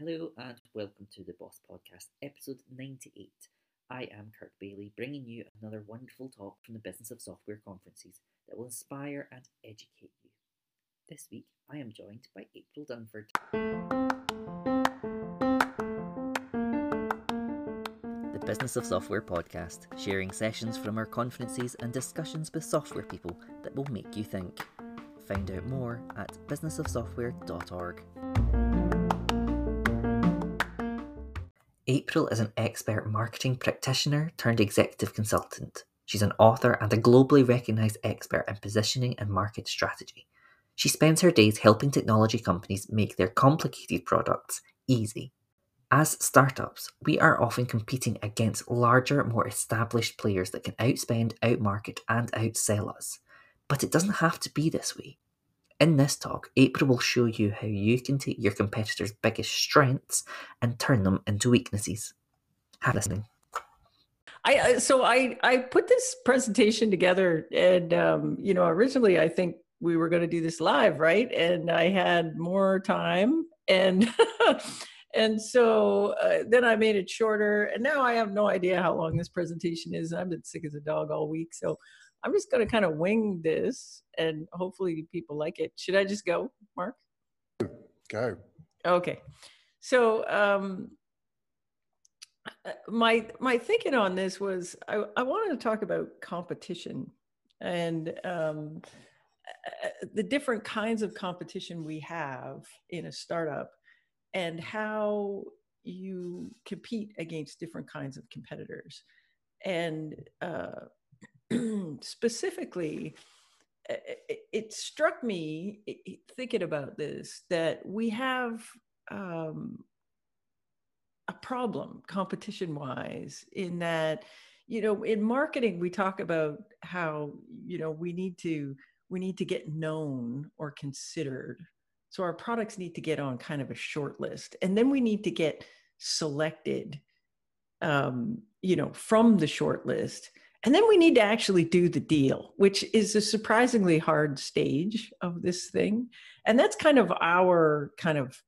Hello and welcome to the Boss Podcast, episode 98. I am Kirk Bailey, bringing you another wonderful talk from the Business of Software conferences that will inspire and educate you. This week, I am joined by April Dunford. The Business of Software podcast, sharing sessions from our conferences and discussions with software people that will make you think. Find out more at businessofsoftware.org. April is an expert marketing practitioner turned executive consultant. She's an author and a globally recognized expert in positioning and market strategy. She spends her days helping technology companies make their complicated products easy. As startups, we are often competing against larger, more established players that can outspend, outmarket, and outsell us. But it doesn't have to be this way. In this talk, April will show you how you can take your competitors' biggest strengths and turn them into weaknesses. Have listening. I so I I put this presentation together, and um, you know, originally I think we were going to do this live, right? And I had more time, and and so uh, then I made it shorter, and now I have no idea how long this presentation is. I've been sick as a dog all week, so I'm just going to kind of wing this and hopefully people like it. Should I just go, Mark? Go. Okay. So, um, uh, my my thinking on this was I, I wanted to talk about competition and um, uh, the different kinds of competition we have in a startup and how you compete against different kinds of competitors and uh, specifically, it, struck me thinking about this that we have um, a problem competition wise in that you know in marketing we talk about how you know we need to we need to get known or considered. So our products need to get on kind of a short list. And then we need to get selected um, you know from the short list and then we need to actually do the deal, which is a surprisingly hard stage of this thing. And that's kind of our kind of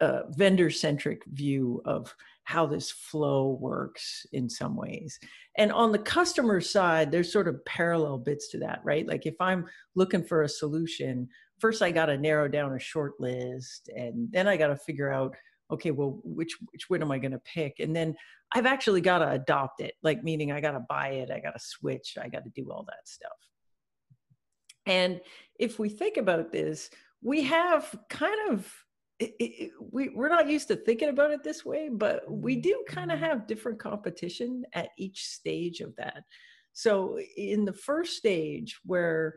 uh, vendor centric view of how this flow works in some ways. And on the customer side, there's sort of parallel bits to that, right? Like if I'm looking for a solution, first I got to narrow down a short list and then I got to figure out okay well which which one am i going to pick? And then i've actually got to adopt it like meaning i got to buy it i got to switch i got to do all that stuff. And if we think about this we have kind of it, it, we, we're not used to thinking about it this way but we do kind of have different competition at each stage of that. So in the first stage where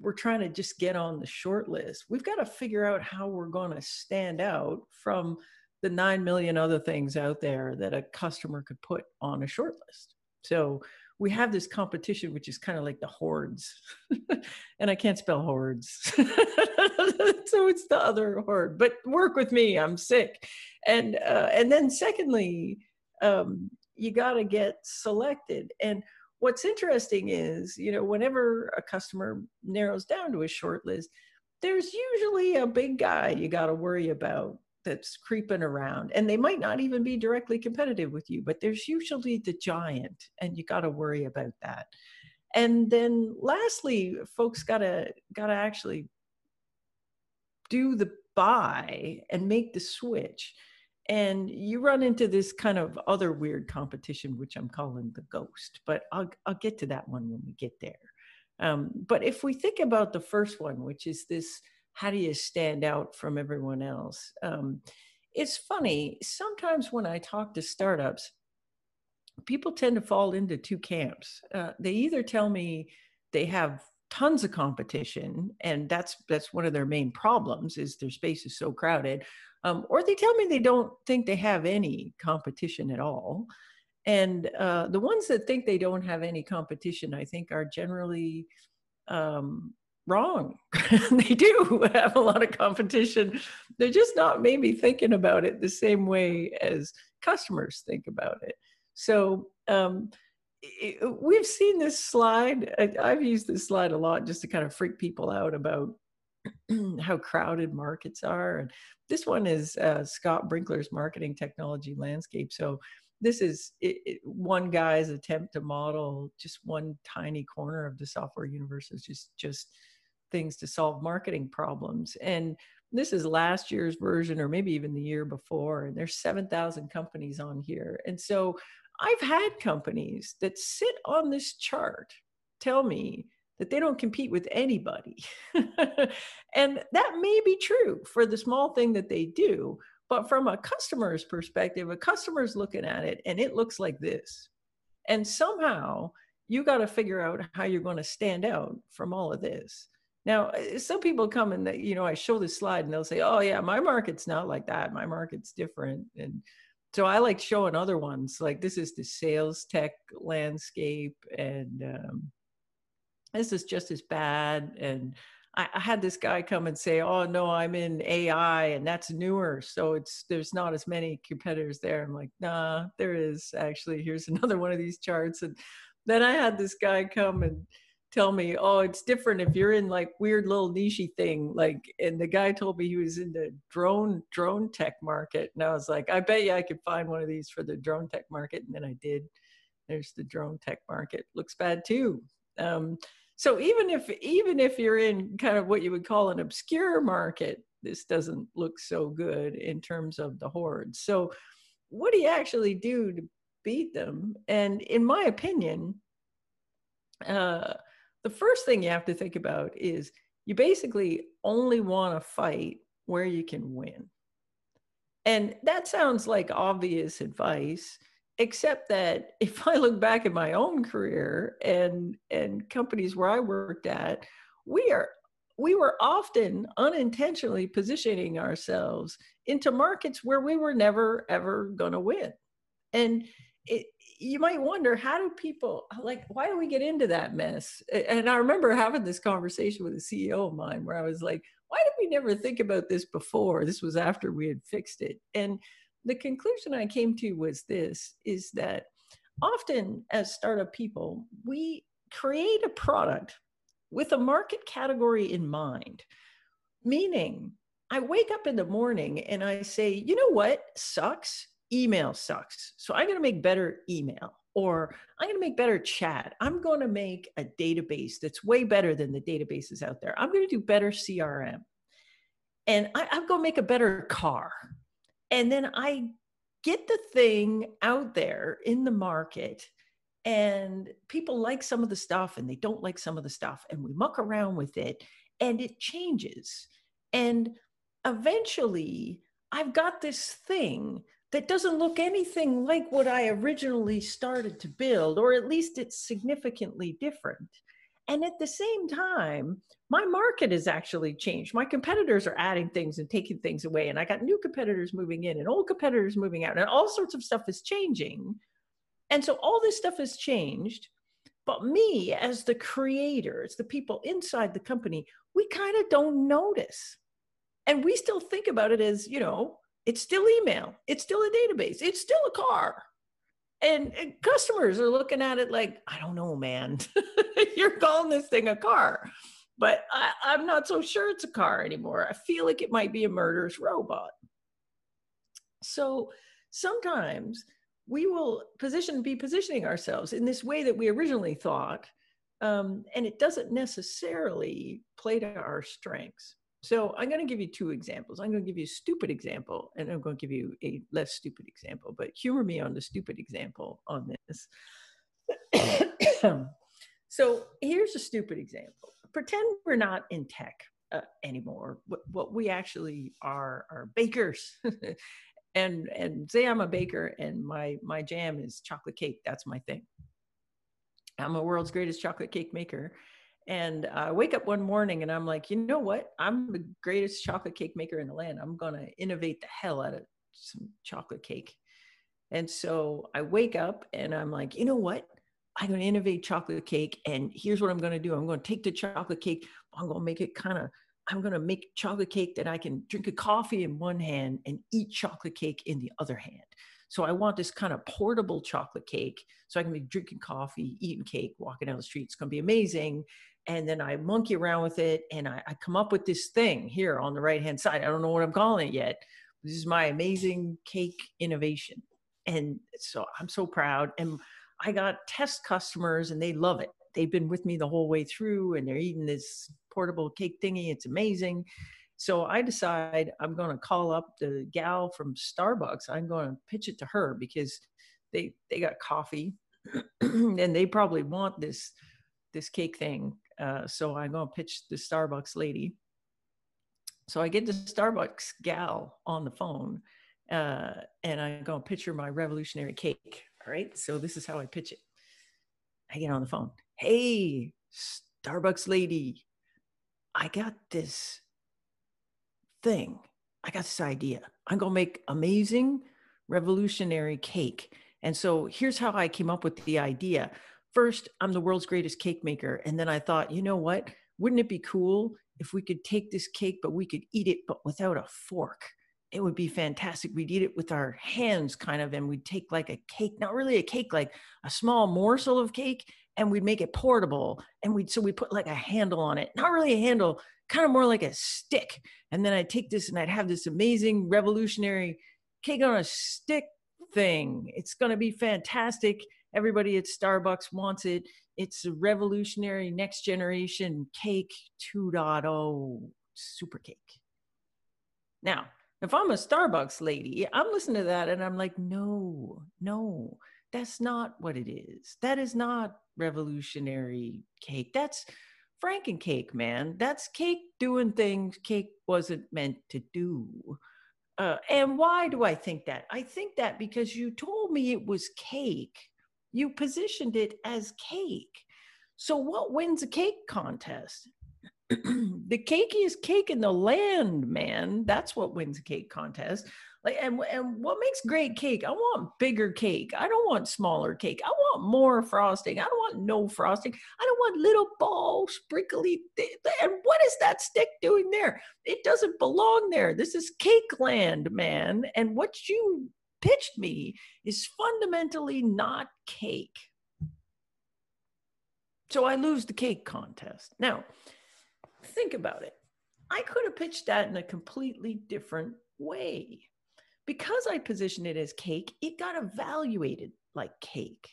we're trying to just get on the short list we've got to figure out how we're going to stand out from the 9 million other things out there that a customer could put on a short list. So we have this competition, which is kind of like the hordes. and I can't spell hordes. so it's the other horde, but work with me. I'm sick. And, uh, and then secondly, um, you got to get selected. And what's interesting is, you know, whenever a customer narrows down to a short list, there's usually a big guy you got to worry about that's creeping around and they might not even be directly competitive with you but there's usually the giant and you got to worry about that. And then lastly folks got to got to actually do the buy and make the switch and you run into this kind of other weird competition which i'm calling the ghost but i'll, I'll get to that one when we get there. Um, but if we think about the first one which is this how do you stand out from everyone else? Um, it's funny, sometimes when I talk to startups, people tend to fall into two camps. Uh, they either tell me they have tons of competition and that's that's one of their main problems is their space is so crowded um, or they tell me they don't think they have any competition at all and uh, the ones that think they don't have any competition i think are generally um, wrong. they do have a lot of competition. They're just not maybe thinking about it the same way as customers think about it. So um, it, we've seen this slide. I, I've used this slide a lot just to kind of freak people out about how crowded markets are. And this one is uh, Scott Brinker's marketing technology landscape. So this is it, it, one guy's attempt to model just one tiny corner of the software universe is just just things to solve marketing problems. And this is last year's version, or maybe even the year before. And there's 7,000 companies on here. And so I've had companies that sit on this chart tell me that they don't compete with anybody. and that may be true for the small thing that they do. But from a customer's perspective, a customer's looking at it and it looks like this. And somehow you got to figure out how you're going to stand out from all of this. Now, eh, some people come and they, you know, I show this slide and they'll say, "Oh yeah, my market's not like that. My market's different." And so I like showing other ones. Like this is the sales tech landscape, and um, this is just as bad. And I, I, had this guy come and say, "Oh no, I'm in AI, and that's newer, so it's there's not as many competitors there." I'm like, "Nah, there is actually. Here's another one of these charts." And then I had this guy come and tell me, oh, it's different if you're in like weird little nichey thing. Like, and the guy told me he was in the drone drone tech market, and I was like, I bet you I could find one of these for the drone tech market, and then I did. There's the drone tech market. Looks bad too. Um, so even if even if you're in kind of what you would call an obscure market, this doesn't look so good in terms of the hordes. So what do you actually do to beat them? And in my opinion, uh, the first thing you have to think about is you basically only want to fight where you can win. And that sounds like obvious advice, except that if I look back at my own career and and companies where I worked at, we are we were often unintentionally positioning ourselves into markets where we were never ever going to win. And it, you might wonder how do people like why do we get into that mess? And i remember having this conversation with a ceo of mine where i was like why did we never think about this before? This was after we had fixed it. And the conclusion i came to was this is that often as startup people we create a product with a market category in mind. Meaning i wake up in the morning and i say you know what sucks email sucks. So I'm going to make better email or I'm going to make better chat. I'm going to make a database that's way better than the databases out there. I'm going to do better CRM. And I, I'm going to make a better car. And then I get the thing out there in the market and people like some of the stuff and they don't like some of the stuff and we muck around with it and it changes and eventually i've got this thing that doesn't look anything like what I originally started to build, or at least it's significantly different. And at the same time, my market has actually changed. My competitors are adding things and taking things away. And I got new competitors moving in and old competitors moving out, and all sorts of stuff is changing. And so all this stuff has changed. But me, as the creators, the people inside the company, we kind of don't notice. And we still think about it as, you know, it's still email. It's still a database. It's still a car. And, and customers are looking at it like, I don't know, man. You're calling this thing a car. But I, I'm not so sure it's a car anymore. I feel like it might be a murderous robot. So sometimes we will position be positioning ourselves in this way that we originally thought um, and it doesn't necessarily play to our strengths so I'm going to give you two examples. I'm going to give you a stupid example, and I'm going to give you a less stupid example. But humor me on the stupid example on this. so here's a stupid example. Pretend we're not in tech uh, anymore. What, what we actually are are bakers. and and say I'm a baker and my my jam is chocolate cake. That's my thing. I'm a world's greatest chocolate cake maker and uh, I wake up one morning and I'm like, you know what? I'm the greatest chocolate cake maker in the land. I'm going to innovate the hell out of some chocolate cake. And so I wake up and I'm like, you know what? I'm going to innovate chocolate cake. And here's what I'm going to do I'm going to take the chocolate cake, I'm going to make it kind of, I'm going to make chocolate cake that I can drink a coffee in one hand and eat chocolate cake in the other hand. So I want this kind of portable chocolate cake so I can be drinking coffee, eating cake, walking down the street. It's going to be amazing and then I monkey around with it and I, I come up with this thing here on the right hand side. I don't know what I'm calling it yet. This is my amazing cake innovation. And so I'm so proud. And I got test customers and they love it. They've been with me the whole way through and they're eating this portable cake thingy. It's amazing. So I decide I'm going to call up the gal from Starbucks. I'm going to pitch it to her because they they got coffee and they probably want this this cake thing uh, so I'm going to pitch the Starbucks lady. So I get the Starbucks gal on the phone uh, and to pitch her my revolutionary cake. All right. So this is how I pitch it. I get on the phone. Hey, Starbucks lady, I got this thing. I got this idea. I'm going to make amazing revolutionary cake. And so here's how I came up with the idea first, I'm the world's greatest cake maker. And then I thought, you know what? Wouldn't it be cool if we could take this cake, but we could eat it, but without a fork? It would be fantastic. We'd eat it with our hands, kind of, and we'd take like a cake, not really a cake, like a small morsel of cake, and we'd make it portable. And we'd so we put like a handle on it, not really a handle, kind of more like a stick. And then I'd take this and I'd have this amazing revolutionary cake on a stick thing. It's going to be fantastic Everybody at Starbucks wants it. It's a revolutionary next generation cake 2.0 super cake. Now, if I'm a Starbucks lady, I'm listening to that and I'm like, no, no, that's not what it is. That is not revolutionary cake. That's Franken cake, man. That's cake doing things cake wasn't meant to do. Uh, and why do I think that? I think that because you told me it was cake you positioned it as cake. So, what wins a cake contest? the cakiest cake in the land, man. That's what wins a cake contest. Like, and and what makes great cake? I want bigger cake. I don't want smaller cake. I want more frosting. I don't want no frosting. I don't want little ball sprinkly. And what is that stick doing there? It doesn't belong there. This is cake land, man. And what you pitched me is fundamentally not cake. So I lose the cake contest. Now, think about it. I could have pitched that in a completely different way. Because I positioned it as cake, it got evaluated like cake.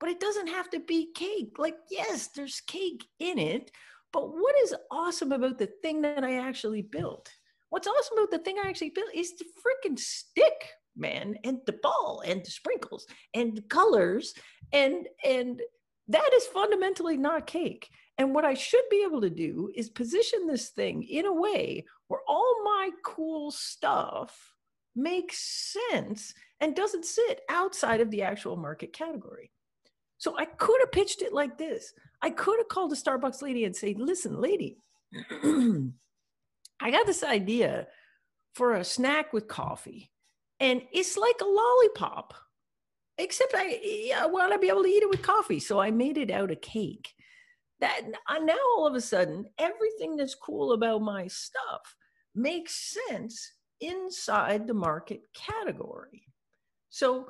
But it doesn't have to be cake. Like, yes, there's cake in it, but what is awesome about the thing that I actually built? What's awesome about the thing I actually built is the freaking stick man and the ball and the sprinkles and the colors and and that is fundamentally not cake. And what i should be able to do is position this thing in a way where all my cool stuff makes sense and doesn't sit outside of the actual market category. So i could have pitched it like this. I could have called a starbucks lady and say listen lady i got this idea for a snack with coffee and it's like a lollipop. Except i, I want to be able to eat it with coffee so i made it out of cake. That uh, now all of a sudden everything that's cool about my stuff makes sense inside the market category. So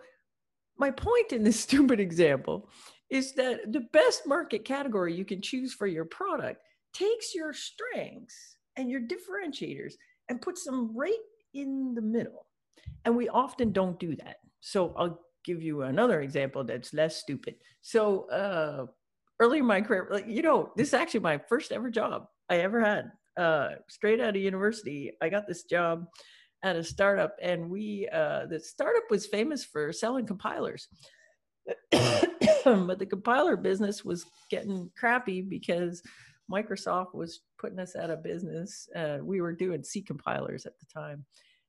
my point in this stupid example is that the best market category you can choose for your product takes your strengths and your differentiators and puts them right in the middle and we often don't do that. So I'll give you another example that's less stupid. So uh, early in my career, like, you know, this is actually my first ever job I ever had. Uh, straight out of university, I got this job at a startup, and we uh, the startup was famous for selling compilers. but the compiler business was getting crappy because Microsoft was putting us out of business. Uh, we were doing C compilers at the time.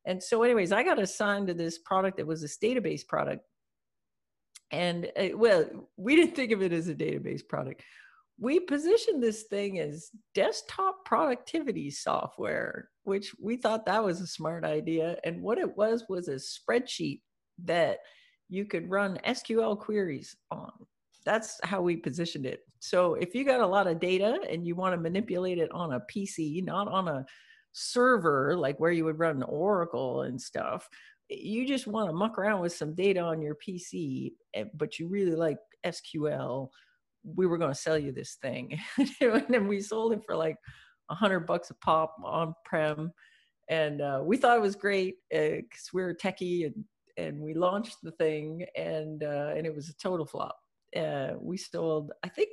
And so, anyways, I got assigned to this product that was a database product. And uh, well, we didn't think of it as a database product. We positioned this thing as desktop productivity software, which we thought that was a smart idea. And what it was was a spreadsheet that you could run SQL queries on. That's how we positioned it. So if you got a lot of data and you want to manipulate it on a PC, not on a server, like where you would run Oracle and stuff, you just want to muck around with some data on your PC, eh, but you really like SQL, we were going to sell you this thing. and then we sold it for like a hundred bucks a pop on prem. And uh, we thought it was great because uh, we are techie and, and we launched the thing and, uh, and it was a total flop. Uh, we sold, I think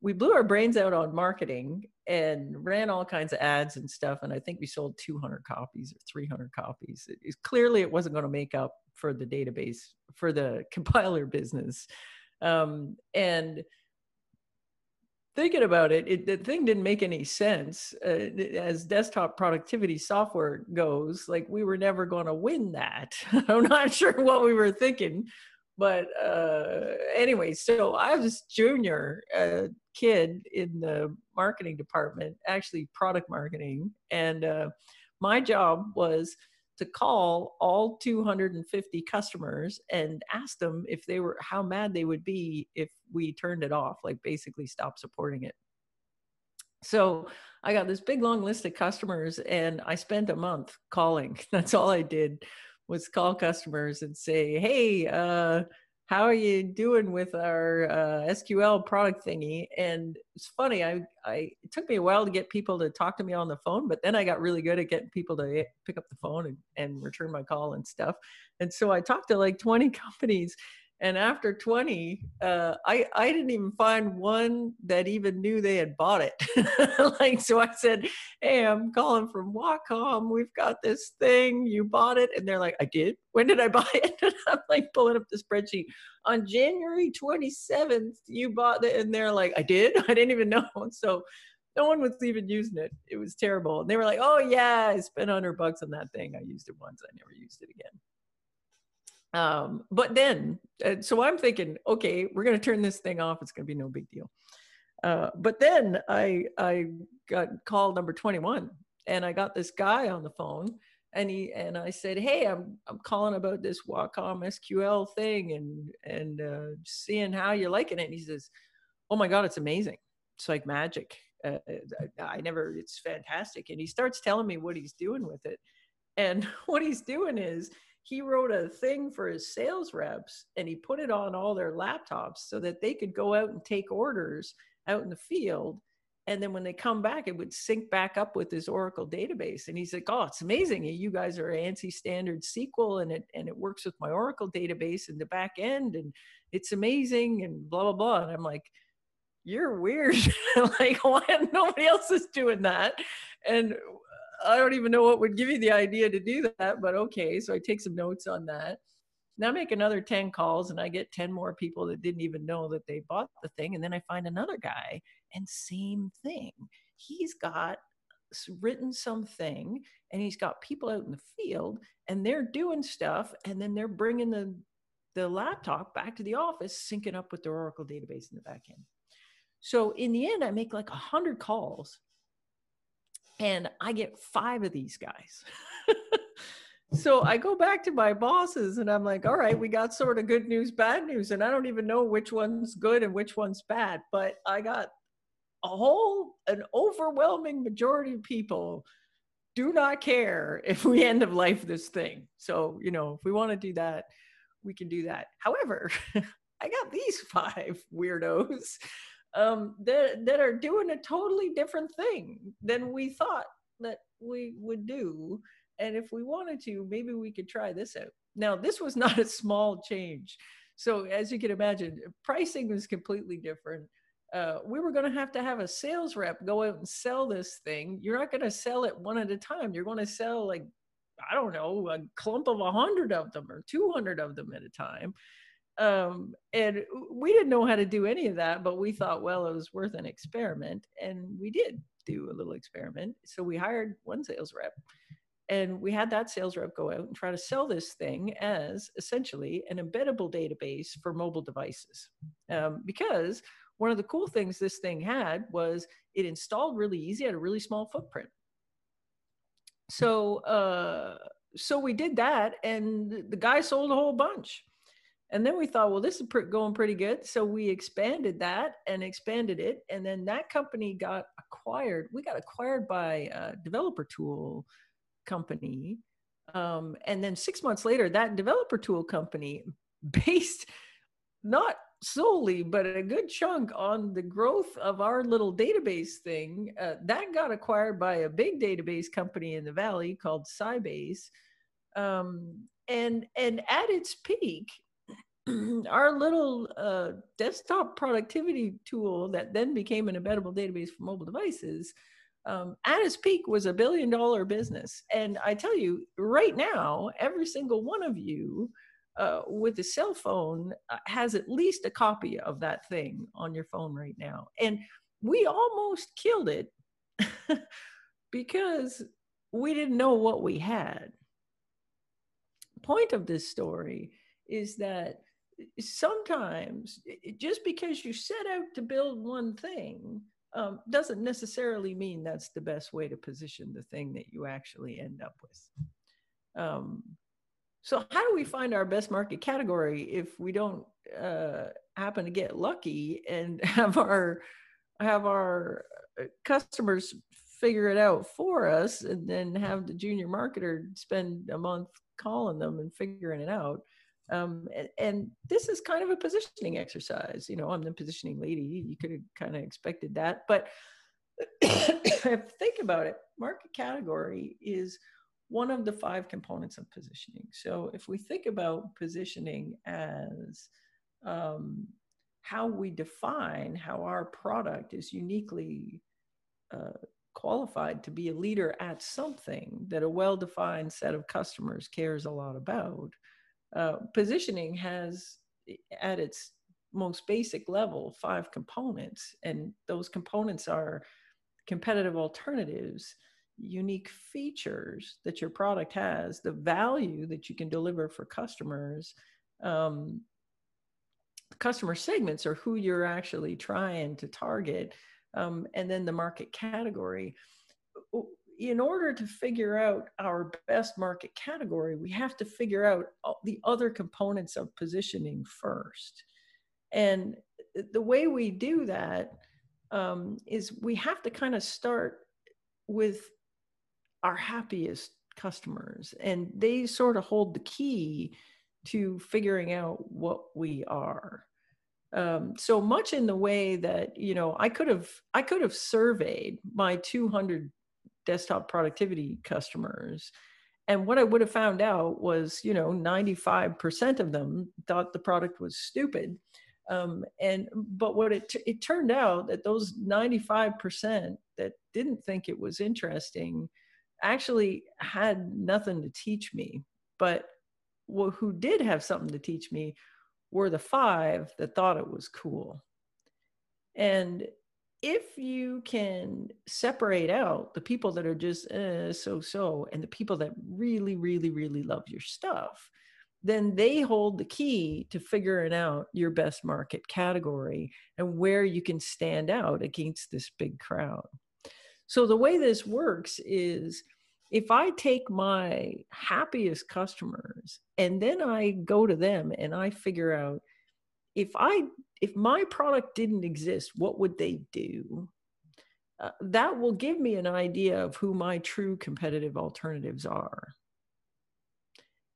we blew our brains out on marketing and ran all kinds of ads and stuff. And I think we sold 200 copies or 300 copies. It, it, clearly, it wasn't going to make up for the database, for the compiler business. Um, and thinking about it, it, the thing didn't make any sense uh, as desktop productivity software goes. Like we were never going to win that. I'm not sure what we were thinking, but uh, anyway, so I was junior uh, kid in the marketing department, actually product marketing, and uh, my job was to call all 250 customers and ask them if they were how mad they would be if we turned it off like basically stop supporting it. So i got this big long list of customers and i spent a month calling. That's all i did was call customers and say hey uh how are you doing with our uh, SQL product thingy? And it's funny, I, I, it took me a while to get people to talk to me on the phone, but then I got really good at getting people to pick up the phone and, and return my call and stuff. And so I talked to like 20 companies and after 20 uh, I, I didn't even find one that even knew they had bought it. Like so i said hey i'm calling from Watcom. We've got this thing. You bought it. And they're like i did? When did i buy it? And i'm like pulling up the spreadsheet. On january 27th you bought it and they're like i did? I didn't even know. So no one was even using it. It was terrible. And they were like oh yeah i spent 100 bucks on that thing. I used it once. I never used it again um, but then, uh, so I'm thinking, okay, we're going to turn this thing off. It's going to be no big deal. Uh, but then I I got call number 21, and I got this guy on the phone, and he and I said, hey, I'm I'm calling about this Watcom SQL thing, and and uh, seeing how you're liking it. And he says, oh my god, it's amazing. It's like magic. Uh, uh I never. It's fantastic. And he starts telling me what he's doing with it, and what he's doing is he wrote a thing for his sales reps and he put it on all their laptops so that they could go out and take orders out in the field. And then when they come back it would sync back up with his oracle database. And he's like oh it's amazing. You guys are ansi standard sql and it and it works with my oracle database in the back end and it's amazing and blah blah blah. And i'm like you're weird. Like why nobody else is doing that. And I don't even know what would give you the idea to do that, but okay. So I take some notes on that. Now I make another 10 calls and I get 10 more people that didn't even know that they bought the thing. And then I find another guy and same thing. He's got written something and he's got people out in the field and they're doing stuff and then they're bringing the the laptop back to the office syncing up with their oracle database in the back end so in the end i make like 100 calls and I get five of these guys. so I go back to my bosses and I'm like, all right, we got sort of good news, bad news. And I don't even know which one's good and which one's bad, but I got a whole, an overwhelming majority of people do not care if we end of life this thing. So, you know, if we want to do that, we can do that. However, I got these five weirdos um, that, that are doing a totally different thing than we thought that we would do. And if we wanted to, maybe we could try this out. Now, this was not a small change. So, as you can imagine, pricing was completely different. Uh, we were going to have to have a sales rep go out and sell this thing. You're not going to sell it one at a time. You're going to sell like I don't know, a clump of a hundred of them or 200 of them at a time. Um, and we didn't know how to do any of that, but we thought, well, it was worth an experiment. And we did do a little experiment. So we hired one sales rep and we had that sales rep go out and try to sell this thing as essentially an embeddable database for mobile devices. Um, because one of the cool things this thing had was it installed really easy at a really small footprint. So, uh, so we did that, and the guy sold a whole bunch. And then we thought, well, this is going pretty good. So we expanded that and expanded it. And then that company got acquired. We got acquired by a developer tool company. Um, and then six months later, that developer tool company, based not solely, but a good chunk on the growth of our little database thing. Uh, that got acquired by a big database company in the valley called Sybase. Um, and and at its peak, our little uh, desktop productivity tool that then became an embeddable database for mobile devices um, at its peak was a billion dollar business. And I tell you, right now, every single one of you uh, with a cell phone uh, has at least a copy of that thing on your phone right now. And we almost killed it because we didn't know what we had. Point of this story is that sometimes just because you set out to build one thing um, doesn't necessarily mean that's the best way to position the thing that you actually end up with. Um, so, how do we find our best market category if we don't uh, happen to get lucky and have our have our uh, customers figure it out for us, and then have the junior marketer spend a month calling them and figuring it out? Um, and, and, this is kind of a positioning exercise. You know, I'm the positioning lady. You could have kind of expected that. But think about it market category is one of the five components of positioning. So if we think about positioning as um, how we define how our product is uniquely uh, qualified to be a leader at something that a well defined set of customers cares a lot about uh, positioning has at its most basic level five components and those components are competitive alternatives unique features that your product has the value that you can deliver for customers um, customer segments are who you're actually trying to target um, and then the market category in order to figure out our best market category, we have to figure out the other components of positioning first. And the way we do that um, is we have to kind of start with our happiest customers, and they sort of hold the key to figuring out what we are. Um, so much in the way that you know i could have i could have surveyed my 200 desktop productivity customers. And what i would have found out was you know 95% of them thought the product was stupid. Um, and but what it it turned out that those 95% that didn't think it was interesting actually had nothing to teach me. But well, who did have something to teach me were the five that thought it was cool. And if you can separate out the people that are just uh, so so and the people that really really really love your stuff then they hold the key to figuring out your best market category and where you can stand out against this big crowd. So the way this works is if i take my happiest customers and then i go to them and i figure out if I if my product didn't exist, what would they do? Uh, that will give me an idea of who my true competitive alternatives are.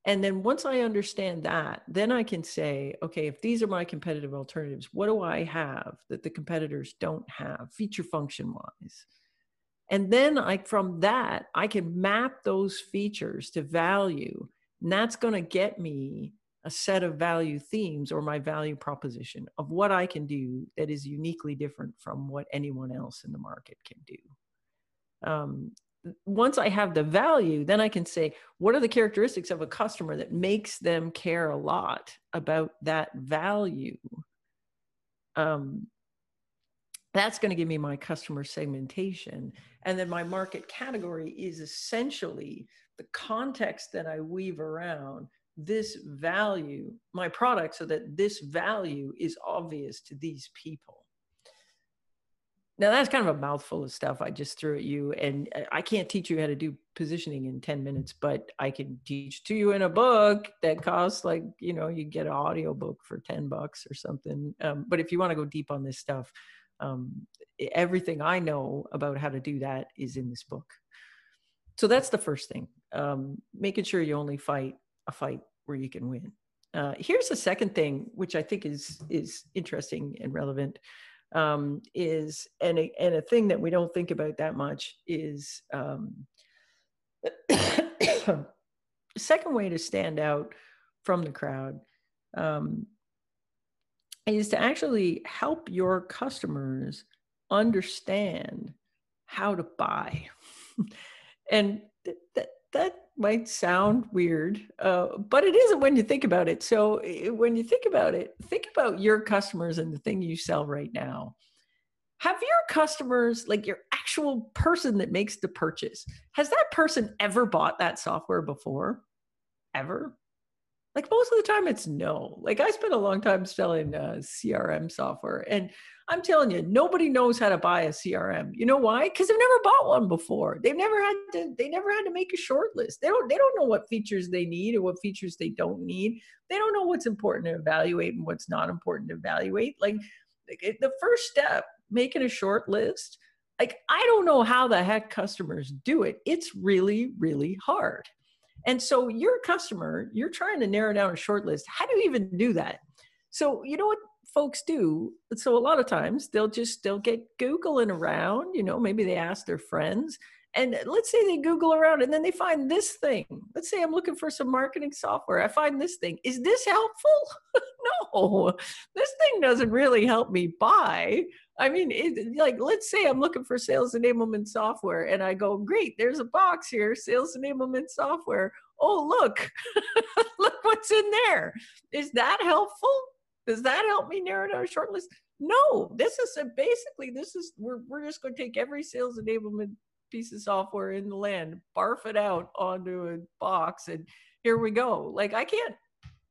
And then once I understand that, then I can say, okay, if these are my competitive alternatives, what do I have that the competitors don't have, feature function wise? And then I from that, I can map those features to value. And that's going to get me a set of value themes or my value proposition of what I can do that is uniquely different from what anyone else in the market can do. Um, once I have the value, then I can say, what are the characteristics of a customer that makes them care a lot about that value? Um, that's going to give me my customer segmentation. And then my market category is essentially the context that I weave around this value, my product, so that this value is obvious to these people. Now, that's kind of a mouthful of stuff I just threw at you. And I can't teach you how to do positioning in 10 minutes, but I can teach to you in a book that costs like, you know, you get an audio book for 10 bucks or something. Um, but if you want to go deep on this stuff, um, everything I know about how to do that is in this book. So that's the first thing. Um, making sure you only fight a fight where you can win. Uh, here's the second thing, which I think is is interesting and relevant, um, is and a, and a thing that we don't think about that much is um, second way to stand out from the crowd um, is to actually help your customers understand how to buy. and th- that, that might sound weird, uh, but it isn't when you think about it. So, when you think about it, think about your customers and the thing you sell right now. Have your customers, like your actual person that makes the purchase, has that person ever bought that software before? Ever? Like most of the time, it's no. Like I spent a long time selling uh, CRM software, and I'm telling you, nobody knows how to buy a CRM. You know why? Because they've never bought one before. They've never had to. They never had to make a short list. They don't. They don't know what features they need or what features they don't need. They don't know what's important to evaluate and what's not important to evaluate. Like the first step, making a short list. Like I don't know how the heck customers do it. It's really, really hard. And so you're a customer, you're trying to narrow down a short list. How do you even do that? So you know what folks do? So a lot of times they'll just they'll get googling around you know maybe they ask their friends and let's say they google around and then they find this thing. Let's say i'm looking for some marketing software. I find this thing. Is this helpful? No this thing doesn't really help me buy i mean it, like let's say i'm looking for sales enablement software and i go great there's a box here sales enablement software oh look look what's in there is that helpful does that help me narrow down a short list? No, this is a, basically this is we're we're just going to take every sales enablement piece of software in the land, barf it out onto a box, and here we go. Like I can't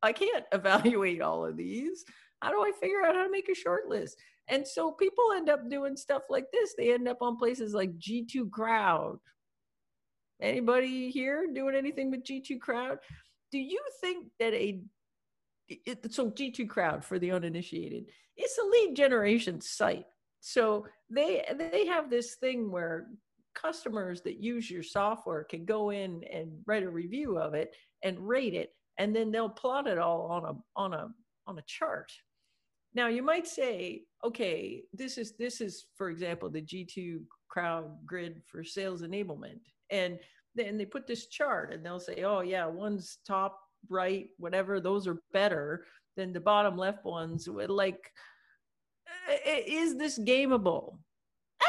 I can't evaluate all of these. How do I figure out how to make a short list? And so people end up doing stuff like this. They end up on places like G2 Crowd. Anybody here doing anything with G2 Crowd? Do you think that a it, so G2 Crowd for the uninitiated, it's a lead generation site. So they they have this thing where customers that use your software can go in and write a review of it and rate it, and then they'll plot it all on a on a on a chart. Now you might say, okay, this is this is for example the G2 Crowd grid for sales enablement, and then they put this chart and they'll say, oh yeah, one's top right, whatever, those are better than the bottom left ones. Like, is this gameable?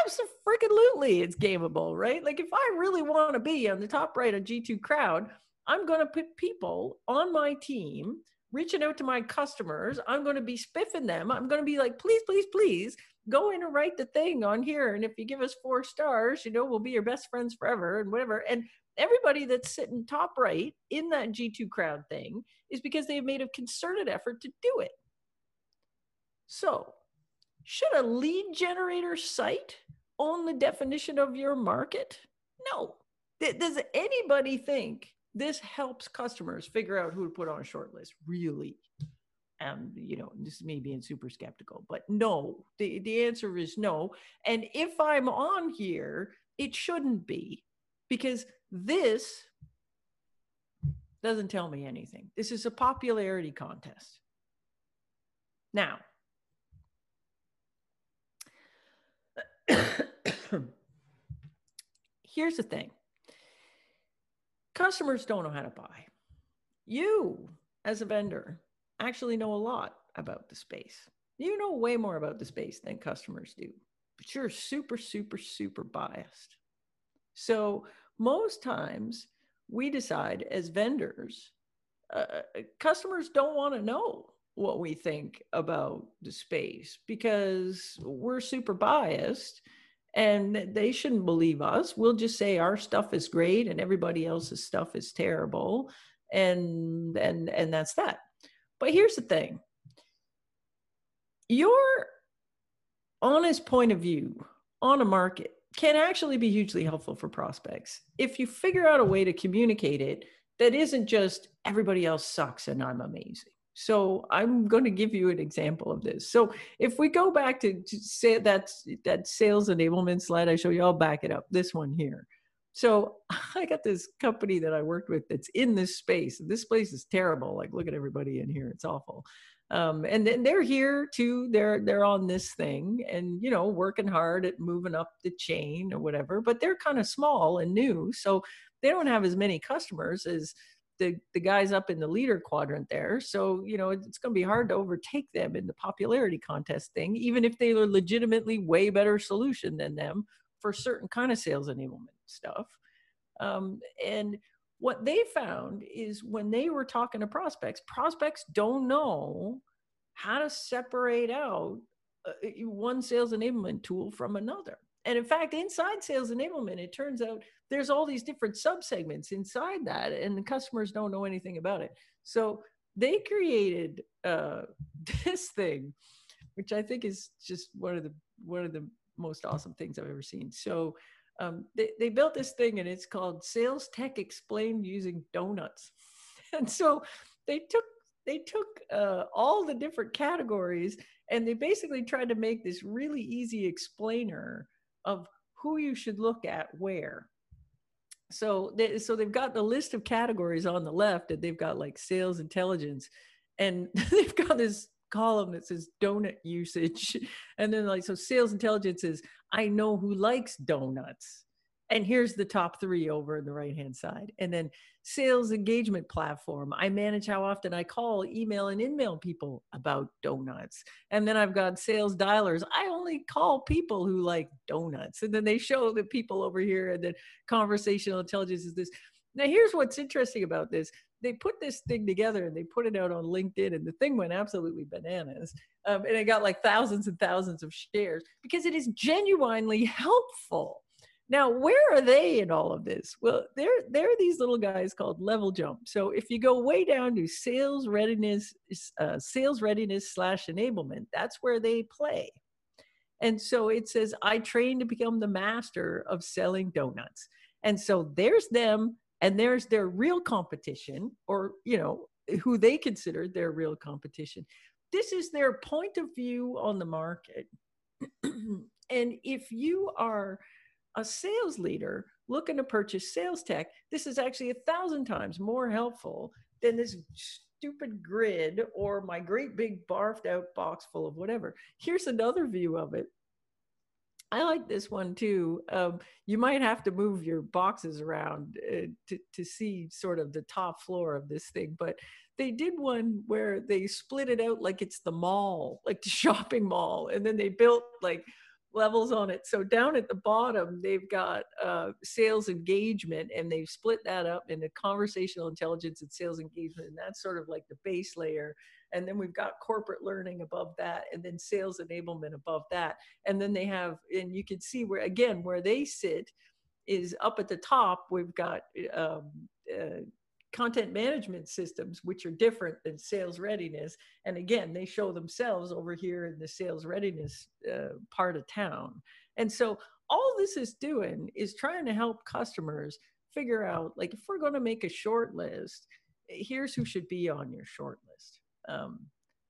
Absolutely, it's gameable, right? Like, if I really want to be on the top right of G2 Crowd, I'm going to put people on my team reaching out to my customers. I'm going to be spiffing them. I'm going to be like, please, please, please go in and write the thing on here. And if you give us four stars, you know, we'll be your best friends forever and whatever. And everybody that's sitting top right in that G2 crowd thing is because they've made a concerted effort to do it. So, should a lead generator site own the definition of your market? No. Does anybody think this helps customers figure out who to put on a short list? Really? Um, you know, this is me being super skeptical, but no, the, the answer is no. And if I'm on here, it shouldn't be because this doesn't tell me anything. This is a popularity contest. Now, here's the thing customers don't know how to buy. You, as a vendor, actually know a lot about the space. You know way more about the space than customers do, but you're super, super, super biased. So most times we decide as vendors, uh, uh customers don't want to know what we think about the space because we're super biased and they shouldn't believe us. We'll just say our stuff is great and everybody else's stuff is terrible and and and that's that. But here's the thing. Your honest point of view on a market can actually be hugely helpful for prospects if you figure out a way to communicate it that isn't just everybody else sucks and I'm amazing. So I'm going to give you an example of this. So if we go back to, to say that that sales enablement slide I show you, I'll back it up. This one here. So I got this company that I worked with that's in this space. This place is terrible. Like, look at everybody in here; it's awful. Um, and then they're here too. They're they're on this thing, and you know, working hard at moving up the chain or whatever. But they're kind of small and new, so they don't have as many customers as the the guys up in the leader quadrant there. So you know, it's going to be hard to overtake them in the popularity contest thing, even if they are legitimately way better solution than them for certain kind of sales enablement stuff. Um, and what they found is when they were talking to prospects, prospects don't know how to separate out uh, one sales enablement tool from another. And in fact, inside sales enablement, it turns out there's all these different subsegments inside that, and the customers don't know anything about it. So they created uh, this thing, which I think is just one of the one of the most awesome things I've ever seen. So um, they, they built this thing and it's called sales tech explained using donuts and so they took they took uh, all the different categories and they basically tried to make this really easy explainer of who you should look at where so they, so they've got the list of categories on the left and they've got like sales intelligence and they've got this column that says donut usage. And then like, so sales intelligence is, I know who likes donuts. And here's the top three over on the right hand side. And then sales engagement platform. I manage how often I call, email, and email people about donuts. And then I've got sales dialers. I only call people who like donuts. And then they show the people over here. And then conversational intelligence is this. Now, here's what's interesting about this they put this thing together and they put it out on LinkedIn, and the thing went absolutely bananas. Um, and it got like thousands and thousands of shares because it is genuinely helpful. Now, where are they in all of this? Well, there, there are these little guys called LevelJump. So if you go way down to sales readiness, uh, sales readiness slash enablement, that's where they play. And so it says, I train to become the master of selling donuts. And so there's them and there's their real competition or you know who they consider their real competition this is their point of view on the market and if you are a sales leader looking to purchase sales tech this is actually a thousand times more helpful than this stupid grid or my great big barfed out box full of whatever here's another view of it I like this one too. Um, you might have to move your boxes around uh, to, to see sort of the top floor of this thing, but they did one where they split it out like it's the mall, like the shopping mall, and then they built like levels on it. So down at the bottom, they've got uh, sales engagement, and they've split that up into conversational intelligence and sales engagement, and that's sort of like the base layer and then we've got corporate learning above that and then sales enablement above that and then they have and you can see where again where they sit is up at the top we've got um, uh, content management systems which are different than sales readiness. And again they show themselves over here in the sales readiness uh, part of town. And so all this is doing is trying to help customers figure out like if we're going to make a short list here's who should be on your short list. Um,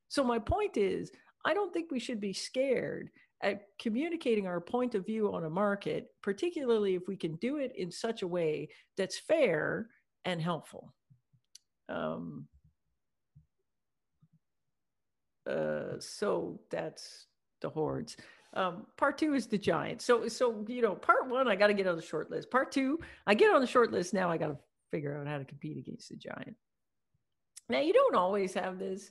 so my point is, I don't think we should be scared at communicating our point of view on a market, particularly if we can do it in such a way that's fair and helpful. Um, uh, so that's the hordes. Um, part two is the giants. So, so you know, part one, I got to get on the short list. Part two, I get on the short list. Now I got to figure out how to compete against the giant. Now you don't always have this.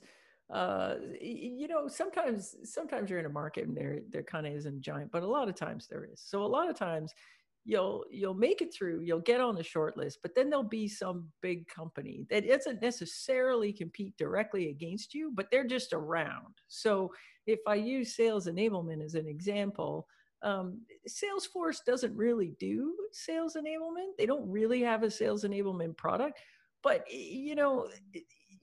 Uh, you know, sometimes sometimes you're in a market and there there kind of isn't a giant, but a lot of times there is. So a lot of times you'll you'll make it through, you'll get on the short list, but then there'll be some big company that doesn't necessarily compete directly against you, but they're just around. So if I use sales enablement as an example, um, Salesforce doesn't really do sales enablement. They don't really have a sales enablement product, but you know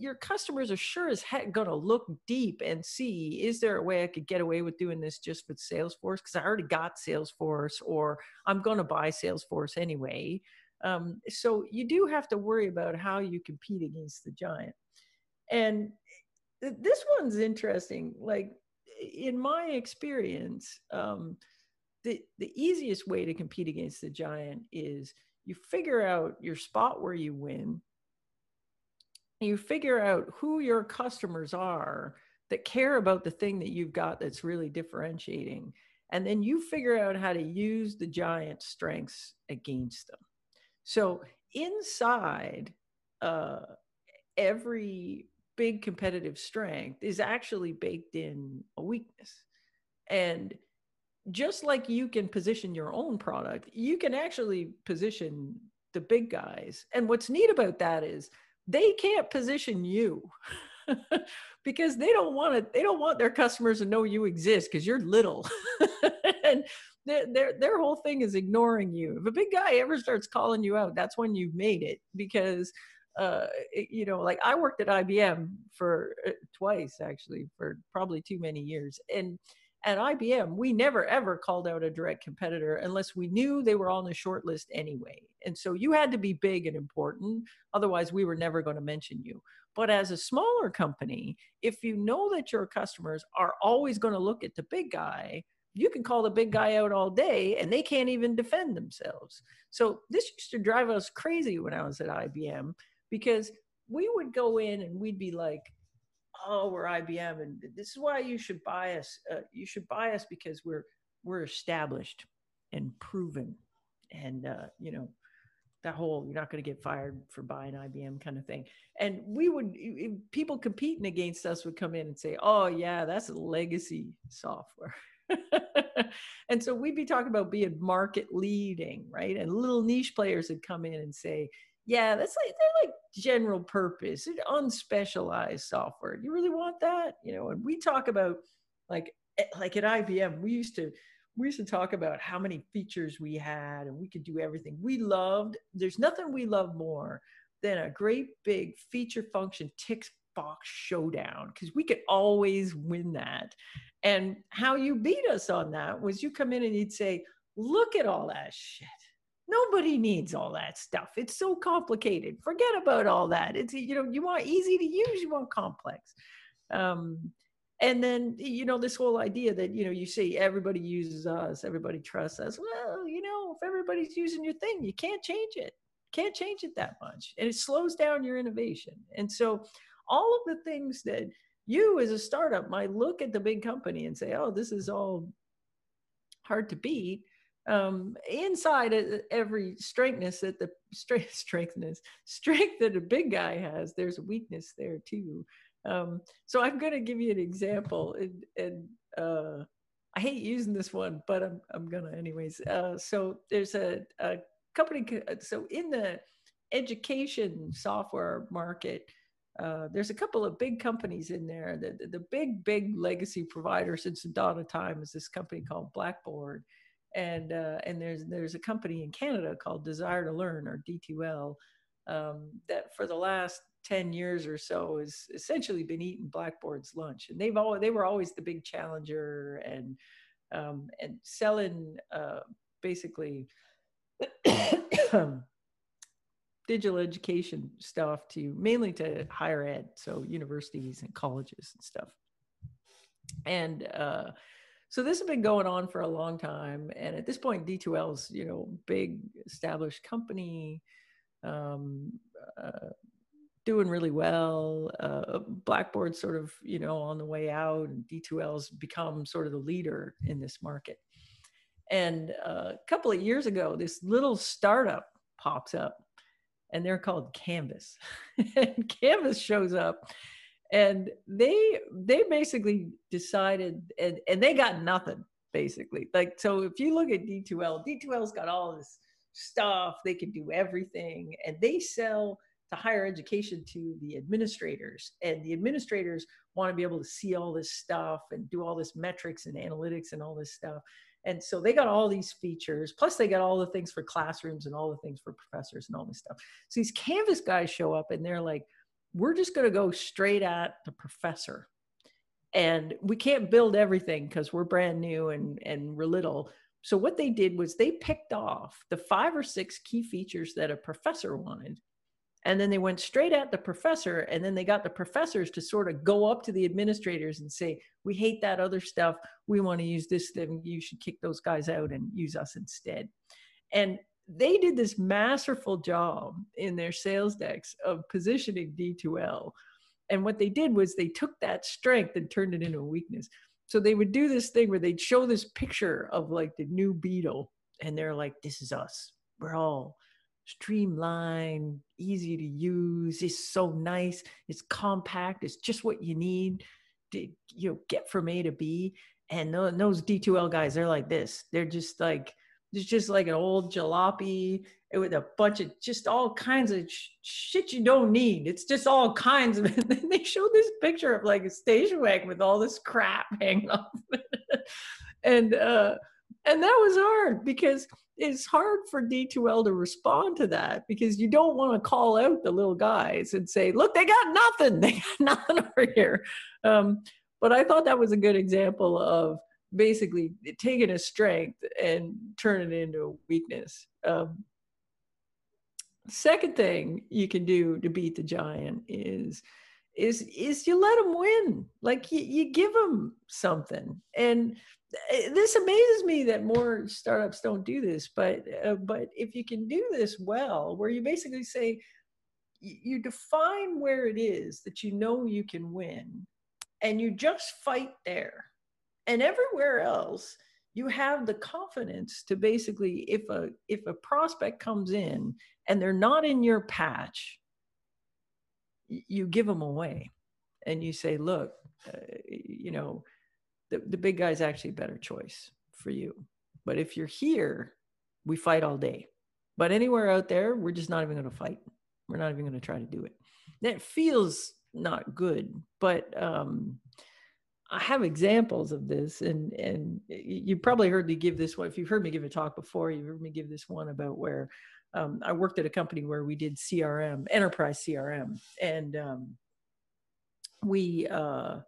your customers are sure as heck going to look deep and see is there a way I could get away with doing this just with Salesforce because I already got Salesforce or I'm going to buy Salesforce anyway. Um, so you do have to worry about how you compete against the giant. And this one's interesting. Like in my experience, um, the the easiest way to compete against the giant is you figure out your spot where you win you figure out who your customers are that care about the thing that you've got that's really differentiating and then you figure out how to use the giant strengths against them. So inside uh, every big competitive strength is actually baked in a weakness. And just like you can position your own product you can actually position the big guys. And what's neat about that is they can't position you because they don't want to they don't want their customers to know you exist because you're little. And their, their their whole thing is ignoring you. If a big guy ever starts calling you out that's when you've made it because uh it, you know like i worked at ibm for uh, twice actually for probably too many years. And at IBM, we never ever called out a direct competitor unless we knew they were on the short list anyway. And so you had to be big and important. Otherwise, we were never going to mention you. But as a smaller company, if you know that your customers are always going to look at the big guy, you can call the big guy out all day and they can't even defend themselves. So this used to drive us crazy when I was at IBM because we would go in and we'd be like, oh, we're IBM, and this is why you should buy us. Uh, you should buy us because we're we're established and proven, and uh, you know that whole you're not going to get fired for buying IBM kind of thing. And we would people competing against us would come in and say, "Oh yeah, that's legacy software." and so we'd be talking about being market leading, right? And little niche players would come in and say, yeah, that's like they're like general purpose, unspecialized software. You really want that? You know, and we talk about like eh, like at IBM, we used to we used to talk about how many features we had and we could do everything. We loved, there's nothing we love more than a great big feature function tick box showdown because we could always win that. And how you beat us on that was you come in and you'd say, look at all that shit Nobody needs all that stuff. It's so complicated. Forget about all that. It's you know you want easy to use, you want complex. Um, and then you know this whole idea that you know you say everybody uses us, everybody trusts us. Well, you know if everybody's using your thing, you can't change it. Can't change it that much, and it slows down your innovation. And so all of the things that you as a startup might look at the big company and say, oh, this is all hard to beat um, inside every strengthness that the strength strengthness strength that a big guy has, there's a weakness there too. Um, so I'm going to give you an example, and, and uh, I hate using this one, but I'm I'm gonna anyways. Uh, so there's a, a company. So in the education software market, uh, there's a couple of big companies in there. The, the big, big legacy provider since the dawn of time is this company called Blackboard and uh, and there's there's a company in Canada called Desire2Learn or D2L um, that for the last 10 years or so has essentially been eating Blackboard's lunch, and they've always they were always the big challenger and um, and selling uh, basically digital education stuff to mainly to higher ed, so universities and colleges and stuff, and uh, so this has been going on for a long time and at this point d2l's you know big established company um, uh, doing really well uh, blackboard sort of you know on the way out and d2l's become sort of the leader in this market. And uh, a couple of years ago this little startup pops up and they're called canvas. And canvas shows up and they they basically decided and and they got nothing basically. Like so if you look at d2l d2l's got all this stuff they can do everything and they sell to higher education to the administrators and the administrators want to be able to see all this stuff and do all this metrics and analytics and all this stuff. And so they got all these features plus they got all the things for classrooms and all the things for professors and all this stuff. So these canvas guys show up and they're like we're just going to go straight at the professor. And we can't build everything because we're brand new and and we're little. So what they did was they picked off the five or six key features that a professor wanted and then they went straight at the professor and then they got the professors to sort of go up to the administrators and say we hate that other stuff we want to use this thing you should kick those guys out and use us instead and they did this masterful job in their sales decks of positioning D2L. And what they did was they took that strength and turned it into a weakness. So they would do this thing where they'd show this picture of like the new Beetle, and they're like, "This is us. We're all streamlined, easy to use. It's so nice. It's compact. It's just what you need to you know get from A to B." And those D2L guys, they're like this. They're just like it's just like an old jalopy with a bunch of just all kinds of sh- shit you don't need. It's just all kinds of. And they showed this picture of like a station wagon with all this crap hanging off. and uh and that was hard because it's hard for D2L to respond to that because you don't want to call out the little guys and say, look, they got nothing. They got nothing over here. Um, but I thought that was a good example of basically taking a strength and turning it into a weakness. Um, second thing you can do to beat the giant is is is you let them win like you, you give them something and this amazes me that more startups don't do this but uh, but if you can do this well where you basically say you define where it is that you know you can win and you just fight there and everywhere else you have the confidence to basically if a if a prospect comes in and they're not in your patch you give them away and you say look uh, you know the, the big guy's actually a better choice for you. But if you're here we fight all day. But anywhere out there we're just not even going to fight. We're not even going to try to do it. That feels not good but um I have examples of this, and and you probably heard me give this one. If you've heard me give a talk before, you've heard me give this one about where um, I worked at a company where we did CRM, enterprise CRM, and um, we uh,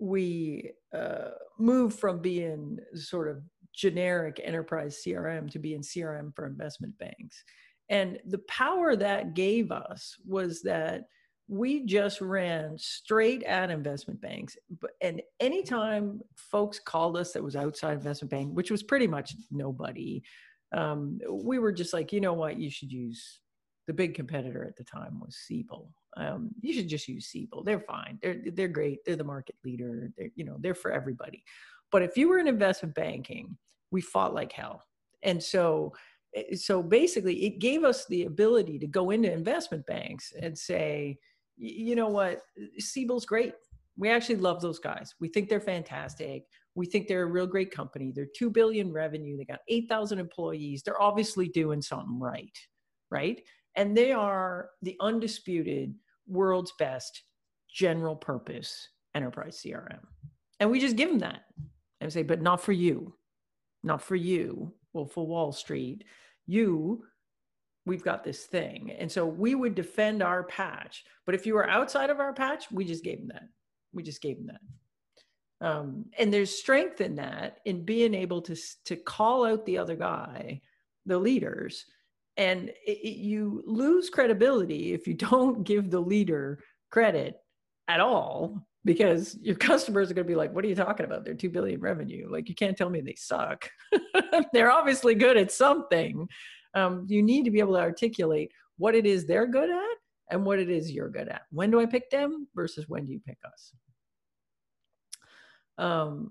we uh, moved from being sort of generic enterprise CRM to being CRM for investment banks. And the power that gave us was that we just ran straight at investment banks. And anytime folks called us that was outside investment bank, which was pretty much nobody, um, we were just like, you know what, you should use the big competitor at the time was Siebel. Um, you should just use Siebel. They're fine. They're they're great. They're the market leader. They're you know they're for everybody. But if you were in investment banking, we fought like hell. And so eh, so basically, it gave us the ability to go into investment banks and say, you know what? Siebel's great. We actually love those guys. We think they're fantastic. We think they're a real great company. They're 2 billion revenue. They got 8,000 employees. They're obviously doing something right, right? And they are the undisputed world's best general purpose enterprise CRM. And we just give them that and say, but not for you, not for you, well, for Wall Street. You we've got this thing. And so we would defend our patch. But if you were outside of our patch, we just gave them that. We just gave them that. Um, and there's strength in that, in being able to, to call out the other guy, the leaders. And it, it, you lose credibility if you don't give the leader credit at all because your customers are going to be like what are you talking about they're 2 billion revenue like you can't tell me they suck they're obviously good at something um, you need to be able to articulate what it is they're good at and what it is you're good at. When do I pick them versus when do you pick us? Um,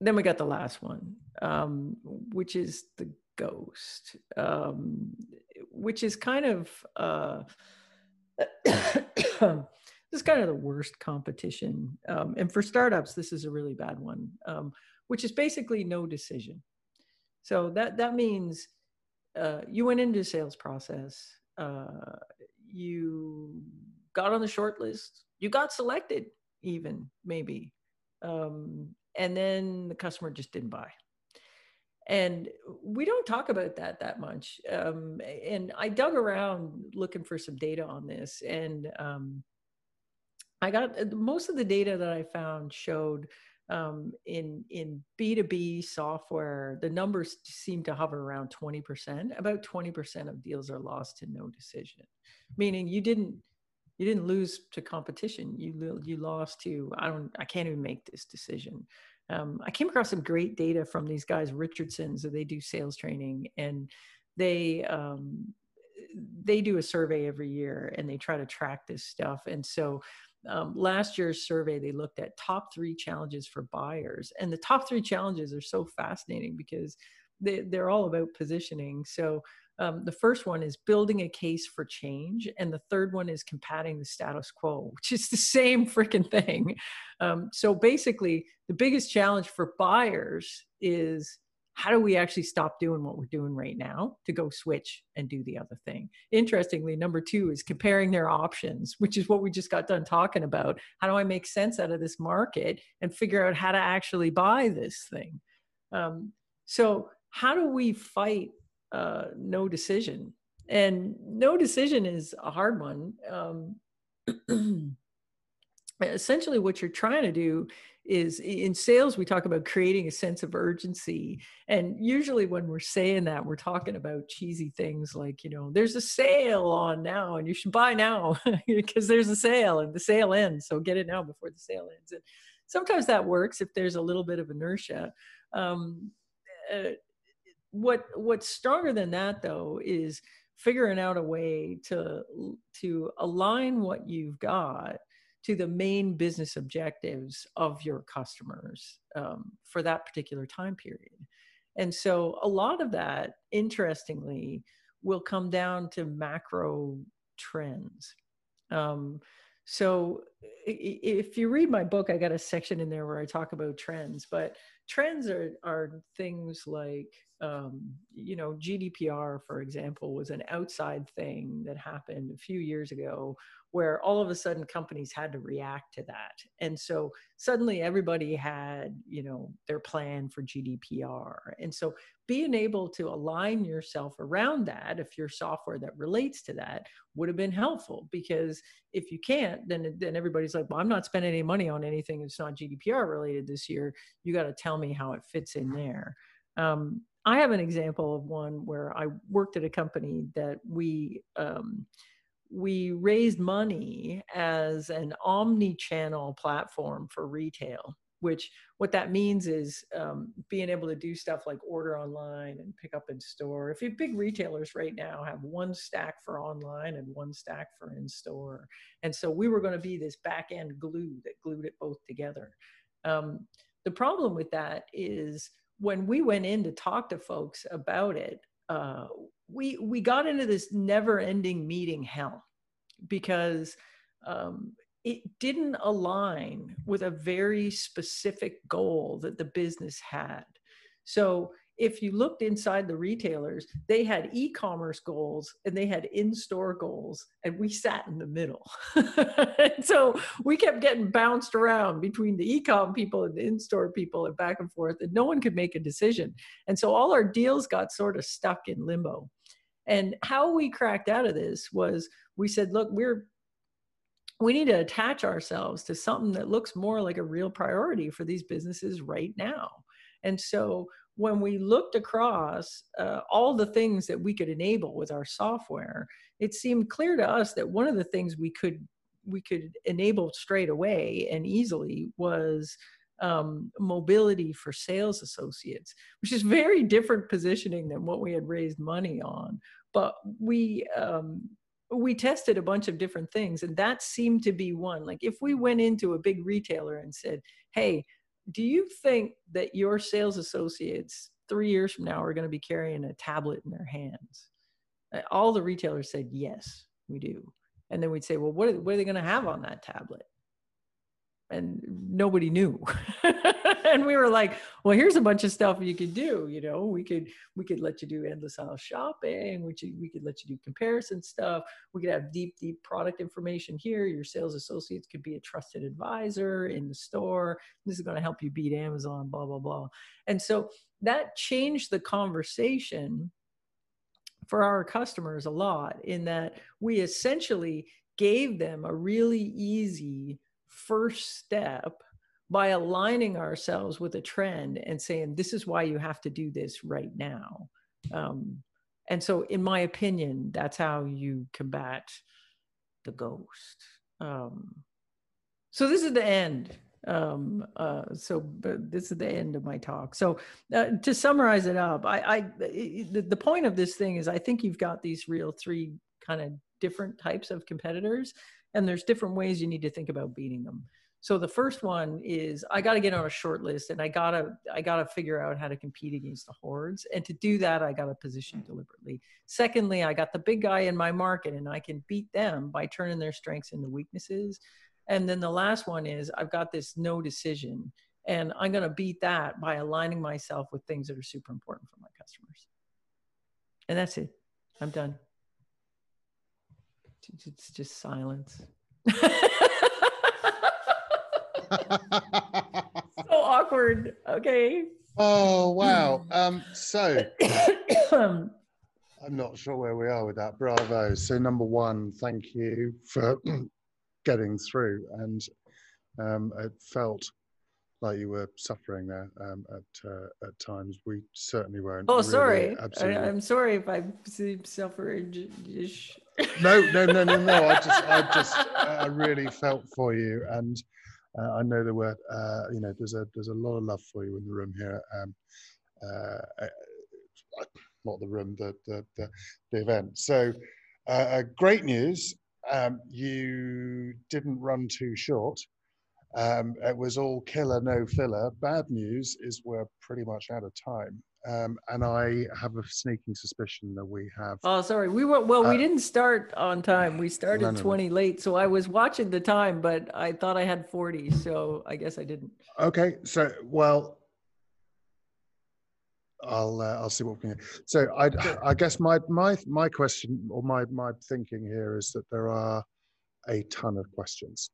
then we got the last one, um, which is the ghost, um, which is kind of uh, this is kind of the worst competition. Um, and for startups, this is a really bad one, um, which is basically no decision. So that that means uh, you went into sales process, uh, you got on the short list, you got selected, even maybe, um, and then the customer just didn't buy. And we don't talk about that that much. Um, and I dug around looking for some data on this, and um, I got most of the data that I found showed um, in in b2b software the numbers seem to hover around 20% about 20% of deals are lost to no decision meaning you didn't you didn't lose to competition you you lost to i don't i can't even make this decision um, i came across some great data from these guys richardsons so they do sales training and they um, they do a survey every year and they try to track this stuff. And so um, last year's survey, they looked at top three challenges for buyers. And the top three challenges are so fascinating because they, they're all about positioning. So um, the first one is building a case for change, and the third one is combating the status quo, which is the same freaking thing. Um, so basically, the biggest challenge for buyers is how do we actually stop doing what we're doing right now to go switch and do the other thing? Interestingly, number two is comparing their options, which is what we just got done talking about. How do I make sense out of this market and figure out how to actually buy this thing? Um, so, how do we fight uh, no decision? And no decision is a hard one. Um, essentially, what you're trying to do is in sales we talk about creating a sense of urgency and usually when we're saying that we're talking about cheesy things like you know there's a sale on now and you should buy now because there's a sale and the sale ends so get it now before the sale ends and sometimes that works if there's a little bit of inertia um, uh, what what's stronger than that though is figuring out a way to to align what you've got to the main business objectives of your customers um, for that particular time period. And so a lot of that, interestingly, will come down to macro trends. Um, so if you read my book, I got a section in there where I talk about trends, but trends are, are things like, um, you know, GDPR, for example, was an outside thing that happened a few years ago where all of a sudden companies had to react to that. And so suddenly everybody had you know their plan for gdpr and so being able to align yourself around that if your software that relates to that would have been helpful because if you can't then then everybody's like well i'm not spending any money on anything that's not gdpr related this year. You got to tell me how it fits in there. Um, i have an example of one where i worked at a company that we um, we raised money as an omni-channel platform for retail which what that means is um, being able to do stuff like order online and pick up in store. If you big retailers right now have one stack for online and one stack for in store and so we were going to be this back end glue that glued it both together. Um, the problem with that is when we went in to talk to folks about it uh, we we got into this never ending meeting hell because um, it didn't align with a very specific goal that the business had. So if you looked inside the retailers, they had e-commerce goals and they had in-store goals, and we sat in the middle. so we kept getting bounced around between the e-com people and the in-store people and back and forth, and no one could make a decision. And so all our deals got sort of stuck in limbo. And how we cracked out of this was we said, look, we're we need to attach ourselves to something that looks more like a real priority for these businesses right now. And so when we looked across uh, all the things that we could enable with our software, it seemed clear to us that one of the things we could we could enable straight away and easily was um, mobility for sales associates, which is very different positioning than what we had raised money on. But we um, we tested a bunch of different things, and that seemed to be one. Like if we went into a big retailer and said, "Hey, do you think that your sales associates three years from now are going to be carrying a tablet in their hands?" Uh, all the retailers said, "Yes, we do." And then we'd say, "Well, what are, what are they going to have on that tablet?" and nobody knew and we were like well here's a bunch of stuff you could do you know we could we could let you do endless aisle shopping we could, we could let you do comparison stuff we could have deep deep product information here your sales associates could be a trusted advisor in the store this is going to help you beat amazon blah blah blah. And so that changed the conversation for our customers a lot in that we essentially gave them a really easy first step by aligning ourselves with a trend and saying, this is why you have to do this right now. Um, and so, in my opinion, that's how you combat the ghost. Um, so, this is the end. Um, uh, so, this is the end of my talk. So, uh, to summarize it up, I, I the, the point of this thing is, I think you've got these real three kind of different types of competitors, and there's different ways you need to think about beating them. So the first one is I got to get on a short list and I got to I got to figure out how to compete against the hordes and to do that I got to position mm. deliberately. Secondly, I got the big guy in my market and I can beat them by turning their strengths into weaknesses. And then the last one is I've got this no decision and I'm going to beat that by aligning myself with things that are super important for my customers. And that's it. I'm done. It's just silence. so awkward. Okay. Oh wow. Um, so I'm not sure where we are with that. Bravo. So number one, thank you for getting through, and um, it felt like you were suffering there um, at uh, at times. We certainly weren't. Oh, really, sorry. I, am sorry if I suffered. no, no, no, no, no. I just, I just, I really felt for you, and I know there were, uh, you know, there's a there's a lot of love for you in the room here. Um, uh, not the room, the the the, the event. So, uh, great news. Um, you didn't run too short. Um, it was all killer, no filler. Bad news is we're pretty much out of time. Um, and I have a sneaking suspicion that we have. Oh, sorry. We were well. Uh, we didn't start on time. We started no, no, twenty no. late, so I was watching the time, but I thought I had forty, so I guess I didn't. Okay, so well, I'll uh, I'll see what we can. So I I guess my my my question or my my thinking here is that there are a ton of questions.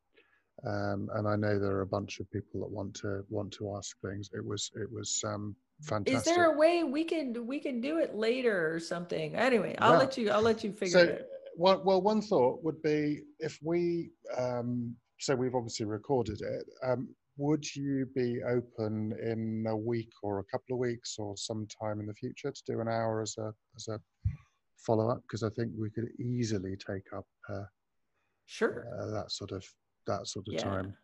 Um, and I know there are a bunch of people that want to want to ask things. It was it was um, fantastic. Is there a way we could we could do it later or something? Anyway, I'll yeah. let you I'll let you figure so, it. Well, well, one thought would be if we um, so we've obviously recorded it. Um, would you be open in a week or a couple of weeks or sometime in the future to do an hour as a as a follow up? Because I think we could easily take up uh, sure uh, that sort of that sort of yeah. time.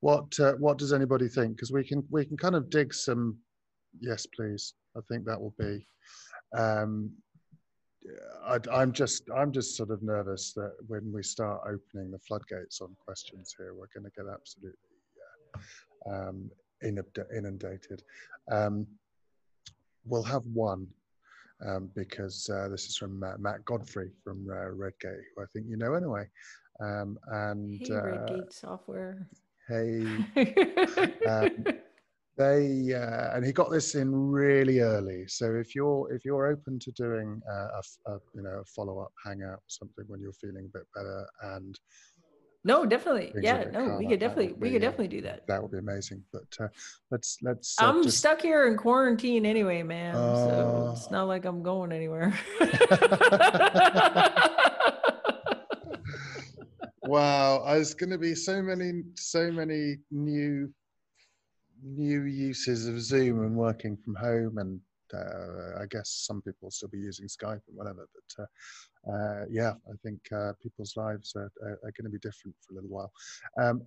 What uh, what does anybody think? Because we can we can kind of dig some. Yes, please. I think that will be. Um, I, am just I'm just sort of nervous that when we start opening the floodgates on questions here, we're going to get absolutely uh, um, inundated. Um, we'll have one um, because uh, this is from uh, Matt Godfrey from uh, Redgate, who I think you know anyway. Um, and hey, Redgate Software. Hey, um, they uh, and he got this in really early. So if you're if you're open to doing a, a you know a follow up hangout or something when you're feeling a bit better and no, definitely. Yeah, no, we could definitely, we could definitely do that. That would be amazing. But uh, let's let's. Uh, I'm just... stuck here in quarantine anyway, man. Uh... So it's not like I'm going anywhere. wow, there's going to be so many, so many new, new uses of Zoom and working from home, and uh, I guess some people will still be using Skype and whatever. But uh, uh, yeah, I think uh, people's lives are, are, are going to be different for a little while. Um,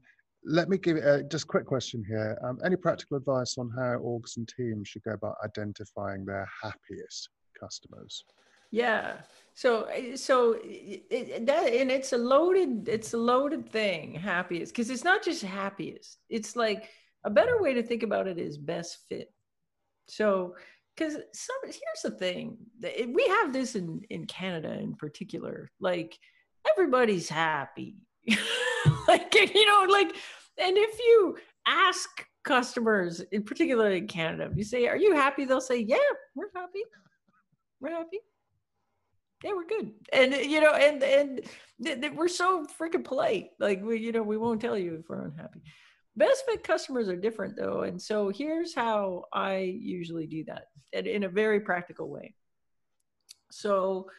let me give uh, just a quick question here. Um, any practical advice on how orgs and teams should go about identifying their happiest customers? Yeah. So, so it, that, and it's a loaded, it's a loaded thing, happiest, because it's not just happiest. It's like a better way to think about it is best fit. So because some here's the thing we have this in in canada in particular like everybody's happy. Like you know like and if you ask customers in particular in canada you say are you happy? they'll say yeah we're happy. We're happy. Yeah we're good. And you know and and th- th- we're so freaking polite. Like we you know we won't tell you if we're unhappy Best fit customers are different though. And so here's how I usually do that in a very practical way. So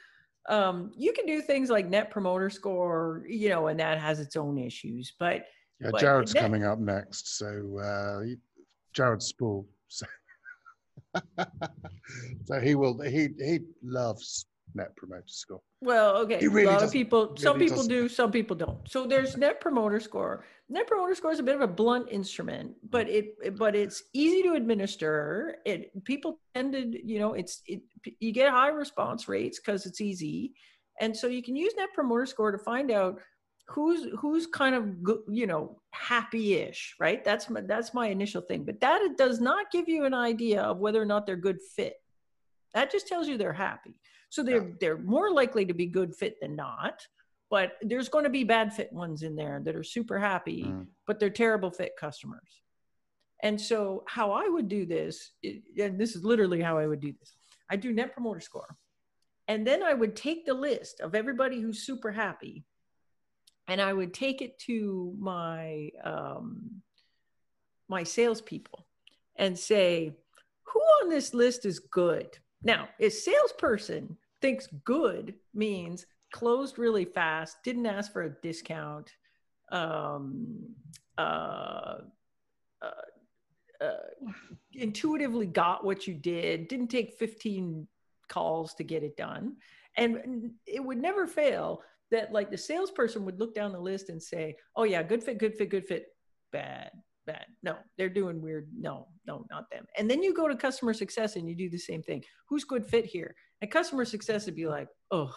um, you can do things like net promoter score, you know, and that has its own issues. But yeah, Jared's net- coming up next. So uh, Jared Spool. So, so he will, he, he loves net promoter score. Well, okay. Really a lot of people, really some people doesn't. do, some people don't. So there's net promoter score. Net promoter score is a bit of a blunt instrument, but it, but it's easy to administer. It people tend to, you know, it's it. You get high response rates because it's easy, and so you can use net promoter score to find out who's who's kind of you know happy-ish right that's my that's my initial thing but that does not give you an idea of whether or not they're good fit that just tells you they're happy so they're yeah. they're more likely to be good fit than not but there's going to be bad fit ones in there that are super happy mm. but they're terrible fit customers and so how i would do this and this is literally how i would do this i do net promoter score and then i would take the list of everybody who's super happy and I would take it to my um, my salespeople and say, "Who on this list is good?" Now, a salesperson thinks good means closed really fast, didn't ask for a discount, um, uh, uh, uh, intuitively got what you did, didn't take 15 calls to get it done. And it would never fail that like the salesperson would look down the list and say, "Oh yeah, good fit, good fit, good fit, bad, bad. No, they're doing weird. No, no, not them." And then you go to customer success and you do the same thing. Who's good fit here? And customer success would be like, "Oh,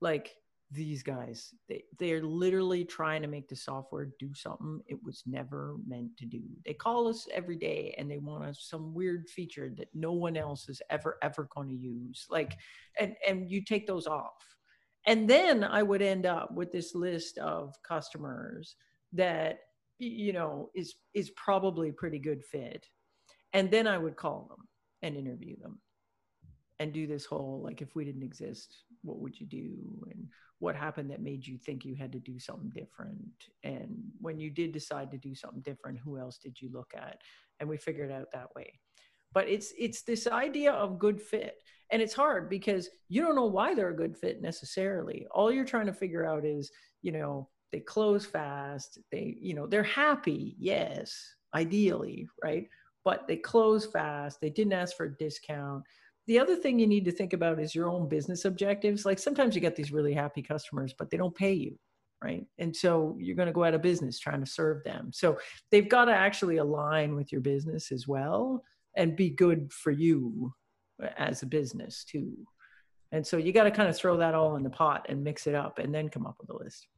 like these guys they they're literally trying to make the software do something it was never meant to do they call us every day and they want us some weird feature that no one else is ever ever going to use like and and you take those off and then i would end up with this list of customers that you know is is probably pretty good fit. And then i would call them and interview them and do this whole like if we didn't exist what would you do? And what happened that made you think you had to do something different? And when you did decide to do something different who else did you look at? And we figured out that way. But it's it's this idea of good fit. And it's hard because you don't know why they're a good fit necessarily. All you're trying to figure out is you know they close fast they you know they're happy yes ideally right? But they close fast they didn't ask for a discount. The other thing you need to think about is your own business objectives. Like sometimes you get these really happy customers but they don't pay you right? And so you're going to go out of business trying to serve them. So they've got to actually align with your business as well and be good for you as a business too. And so you got to kind of throw that all in the pot and mix it up and then come up with a list.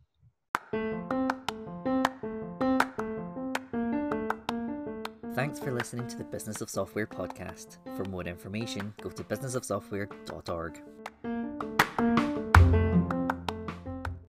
Thanks for listening to the Business of Software podcast. For more information, go to businessofsoftware.org.